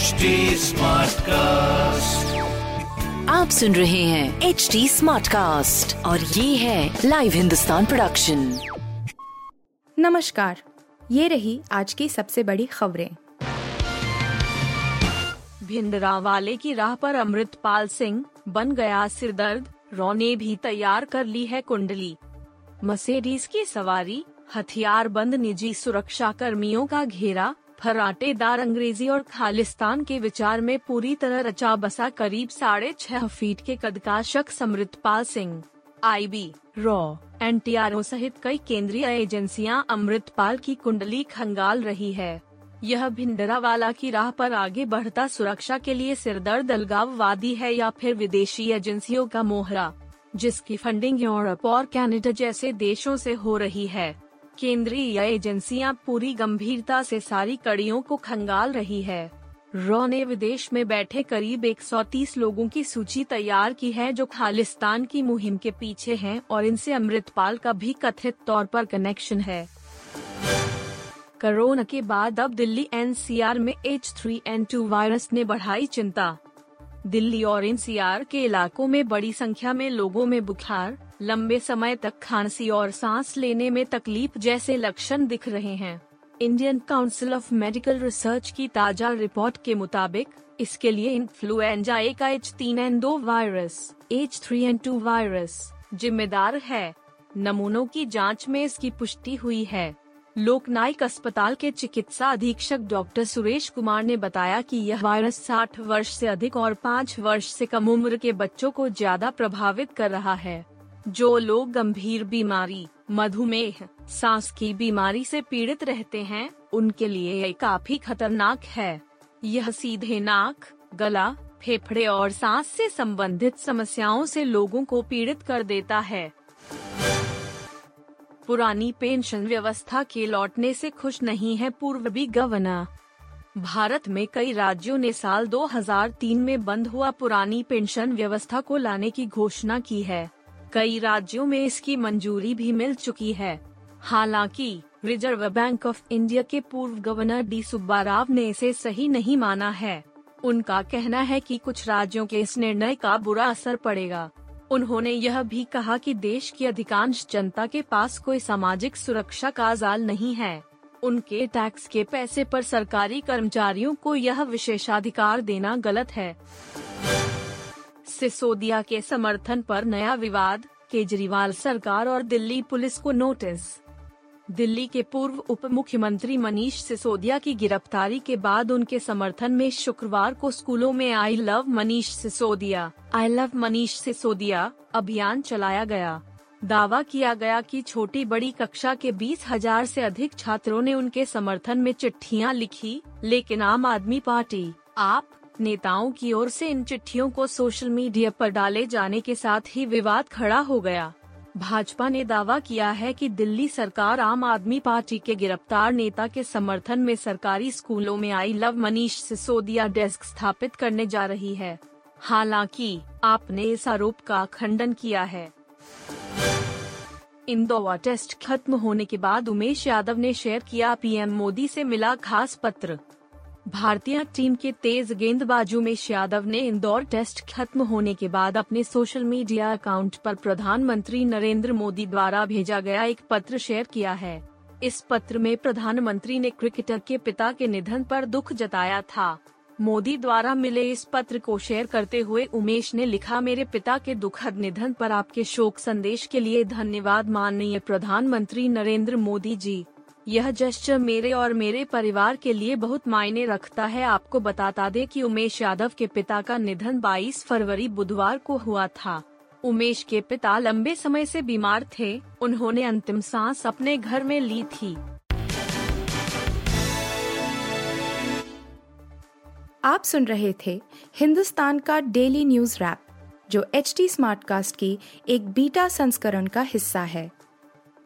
HD Smartcast. आप सुन रहे हैं एच डी स्मार्ट कास्ट और ये है लाइव हिंदुस्तान प्रोडक्शन नमस्कार ये रही आज की सबसे बड़ी खबरें। भिंडरा वाले की राह पर अमृतपाल सिंह बन गया सिरदर्द रॉ ने भी तैयार कर ली है कुंडली। मसेडीज की सवारी हथियार बंद निजी सुरक्षा कर्मियों का घेरा फराटेदार अंग्रेज़ी और खालिस्तान के विचार में पूरी तरह रचा बसा करीब साढ़े छह फीट के कद का शख्स अमृतपाल सिंह आईबी रॉ एनटीआरओ सहित कई केंद्रीय एजेंसियाँ अमृतपाल की कुंडली खंगाल रही है। यह भिंडरावाला की राह पर आगे बढ़ता सुरक्षा के लिए सिरदर्द अलगाववादी है या फिर विदेशी एजेंसियों का मोहरा, जिसकी फंडिंग यूरोप और कनाडा जैसे देशों से हो रही है। केंद्रीय एजेंसियाँ पूरी गंभीरता से सारी कड़ियों को खंगाल रही है। रॉ ने विदेश में बैठे करीब 130 लोगों की सूची तैयार की है जो खालिस्तान की मुहिम के पीछे हैं और इनसे अमृतपाल का भी कथित तौर पर कनेक्शन है। कोरोना के बाद अब दिल्ली एनसीआर में H three N two virus ने बढ़ाई चिंता। दिल्ली और एनसीआर के इलाकों में बड़ी संख्या में लोगों में बुखार, लंबे समय तक खांसी और सांस लेने में तकलीफ़ जैसे लक्षण दिख रहे हैं। Indian Council of Medical Research की ताज़ा रिपोर्ट के मुताबिक, इसके लिए इन्फ्लुएंजा ए का एच तीन एन दो virus H three N two virus जिम्मेदार है। नमूनों की जाँच में इसकी पुष्टि हुई है। लोकनायक अस्पताल के चिकित्सा अधीक्षक डॉक्टर सुरेश कुमार ने बताया कि यह वायरस 60 वर्ष से अधिक और 5 वर्ष से कम उम्र के बच्चों को ज़्यादा प्रभावित कर रहा है, जो लोग गंभीर बीमारी, मधुमेह, सांस की बीमारी से पीड़ित रहते हैं, उनके लिए ये काफ़ी खतरनाक है। यह सीधे नाक, गला, फेफड़े और सांस से संबंधित समस्याओं से लोगों को पीड़ित कर देता है। पुरानी पेंशन व्यवस्था के लौटने से खुश नहीं है पूर्वी गवर्नर। भारत में कई राज्यों ने साल 2003 में बंद हुआ पुरानी पेंशन व्यवस्था को लाने की घोषणा की है। कई राज्यों में इसकी मंजूरी भी मिल चुकी है। हालाँकि, रिज़र्व बैंक ऑफ़ इंडिया के पूर्व गवर्नर डी सुब्बा राव ने इसे सही नहीं माना है। उनका कहना है कि कुछ राज्यों के इस निर्णय का बुरा असर पड़ेगा। उन्होंने यह भी कहा कि देश की अधिकांश जनता के पास कोई सामाजिक सुरक्षा का जाल नहीं है। उनके टैक्स के पैसे पर सरकारी कर्मचारियों को यह विशेषाधिकार देना गलत है। सिसोदिया के समर्थन पर नया विवाद, केजरीवाल सरकार और दिल्ली पुलिस को नोटिस। दिल्ली के पूर्व उप मुख्यमंत्री मनीष सिसोदिया की गिरफ्तारी के बाद उनके समर्थन में शुक्रवार को स्कूलों में I love Manish Sisodia. I love Manish Sisodia अभियान चलाया गया। दावा किया गया कि छोटी बड़ी कक्षा के बीस हज़ार ऐसी अधिक छात्रों ने उनके समर्थन में चिट्ठियाँ लिखी, लेकिन आम आदमी पार्टी, आप, नेताओं की ओर से इन चिट्ठियों को सोशल मीडिया पर डाले जाने के साथ ही विवाद खड़ा हो गया। भाजपा ने दावा किया है कि दिल्ली सरकार आम आदमी पार्टी के गिरफ़्तार नेता के समर्थन में सरकारी स्कूलों में I love Manish Sisodia desk स्थापित करने जा रही है। हालाँकि, आपने इस आरोप का खंडन किया है। इंदौर टेस्ट खत्म होने के बाद उमेश यादव ने शेयर किया पीएम मोदी से मिला खास पत्र। भारतीय टीम के तेज गेंदबाज उमेश यादव ने इंदौर टेस्ट खत्म होने के बाद अपने सोशल मीडिया अकाउंट पर प्रधानमंत्री नरेंद्र मोदी द्वारा भेजा गया एक पत्र शेयर किया है। इस पत्र में प्रधानमंत्री ने क्रिकेटर के पिता के निधन पर दुख जताया था। मोदी द्वारा मिले इस पत्र को शेयर करते हुए उमेश ने लिखा, मेरे पिता के दुखद निधन पर आपके शोक संदेश के लिए धन्यवाद माननीय प्रधानमंत्री नरेंद्र मोदी जी। यह जेस्चर मेरे और मेरे परिवार के लिए बहुत मायने रखता है। आपको बताता दे कि उमेश यादव के पिता का निधन 22 फरवरी बुधवार को हुआ था। उमेश के पिता लंबे समय से बीमार थे। उन्होंने अंतिम सांस अपने घर में ली थी। आप सुन रहे थे हिंदुस्तान का डेली न्यूज़ रैप जो एच टी स्मार्टकास्ट की एक बीटा संस्करण का हिस्सा है।